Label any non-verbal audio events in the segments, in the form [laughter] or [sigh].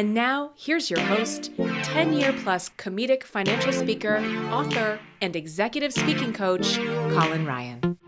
And now, here's your host, 10 year plus comedic financial speaker, author, and executive speaking coach, Colin Ryan.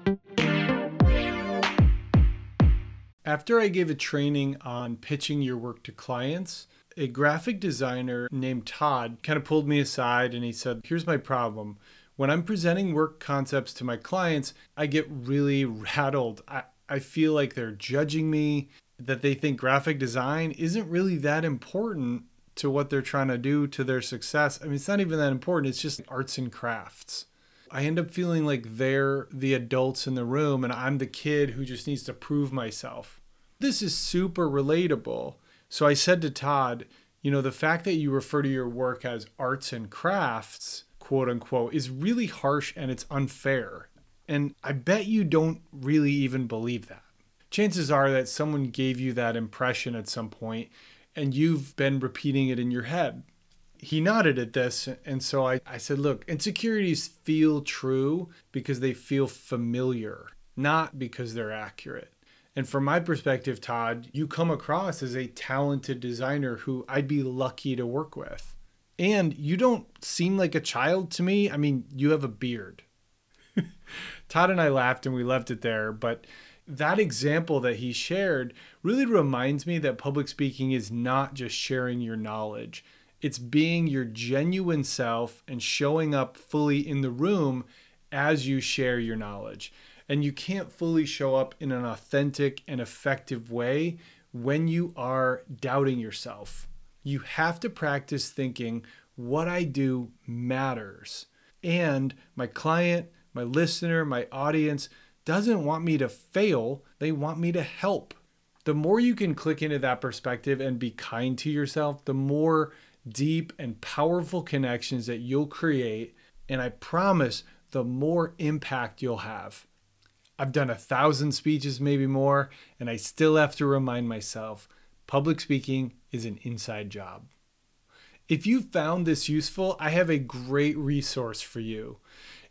After I gave a training on pitching your work to clients, a graphic designer named Todd kind of pulled me aside and he said, Here's my problem. When I'm presenting work concepts to my clients, I get really [laughs] rattled. I, I feel like they're judging me, that they think graphic design isn't really that important to what they're trying to do to their success. I mean, it's not even that important, it's just arts and crafts. I end up feeling like they're the adults in the room and I'm the kid who just needs to prove myself. This is super relatable. So I said to Todd, you know, the fact that you refer to your work as arts and crafts, quote unquote, is really harsh and it's unfair. And I bet you don't really even believe that. Chances are that someone gave you that impression at some point and you've been repeating it in your head. He nodded at this, and so I, I said, Look, insecurities feel true because they feel familiar, not because they're accurate. And from my perspective, Todd, you come across as a talented designer who I'd be lucky to work with. And you don't seem like a child to me. I mean, you have a beard. [laughs] Todd and I laughed and we left it there, but that example that he shared really reminds me that public speaking is not just sharing your knowledge. It's being your genuine self and showing up fully in the room as you share your knowledge. And you can't fully show up in an authentic and effective way when you are doubting yourself. You have to practice thinking, what I do matters. And my client, my listener, my audience doesn't want me to fail, they want me to help. The more you can click into that perspective and be kind to yourself, the more deep and powerful connections that you'll create. And I promise the more impact you'll have. I've done a thousand speeches, maybe more, and I still have to remind myself public speaking is an inside job. If you found this useful, I have a great resource for you.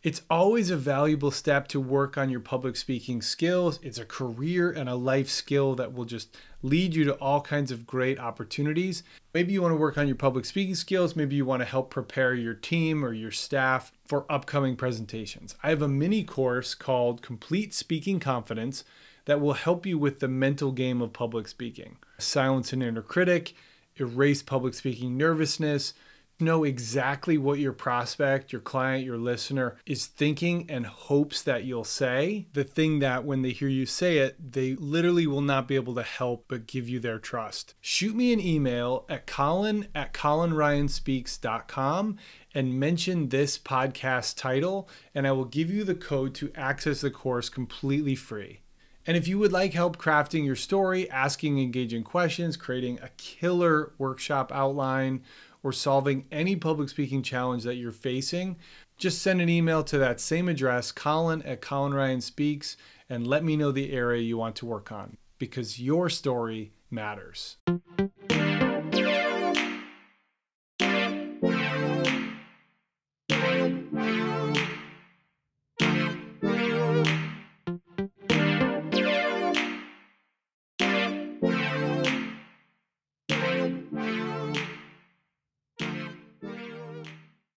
It's always a valuable step to work on your public speaking skills. It's a career and a life skill that will just lead you to all kinds of great opportunities. Maybe you want to work on your public speaking skills. Maybe you want to help prepare your team or your staff for upcoming presentations. I have a mini course called Complete Speaking Confidence that will help you with the mental game of public speaking. Silence an inner critic, erase public speaking nervousness know exactly what your prospect, your client, your listener is thinking and hopes that you'll say. The thing that when they hear you say it, they literally will not be able to help but give you their trust. Shoot me an email at colin at colinryanspeaks.com and mention this podcast title, and I will give you the code to access the course completely free. And if you would like help crafting your story, asking engaging questions, creating a killer workshop outline, or solving any public speaking challenge that you're facing, just send an email to that same address, colin at Colin Ryan Speaks, and let me know the area you want to work on because your story matters.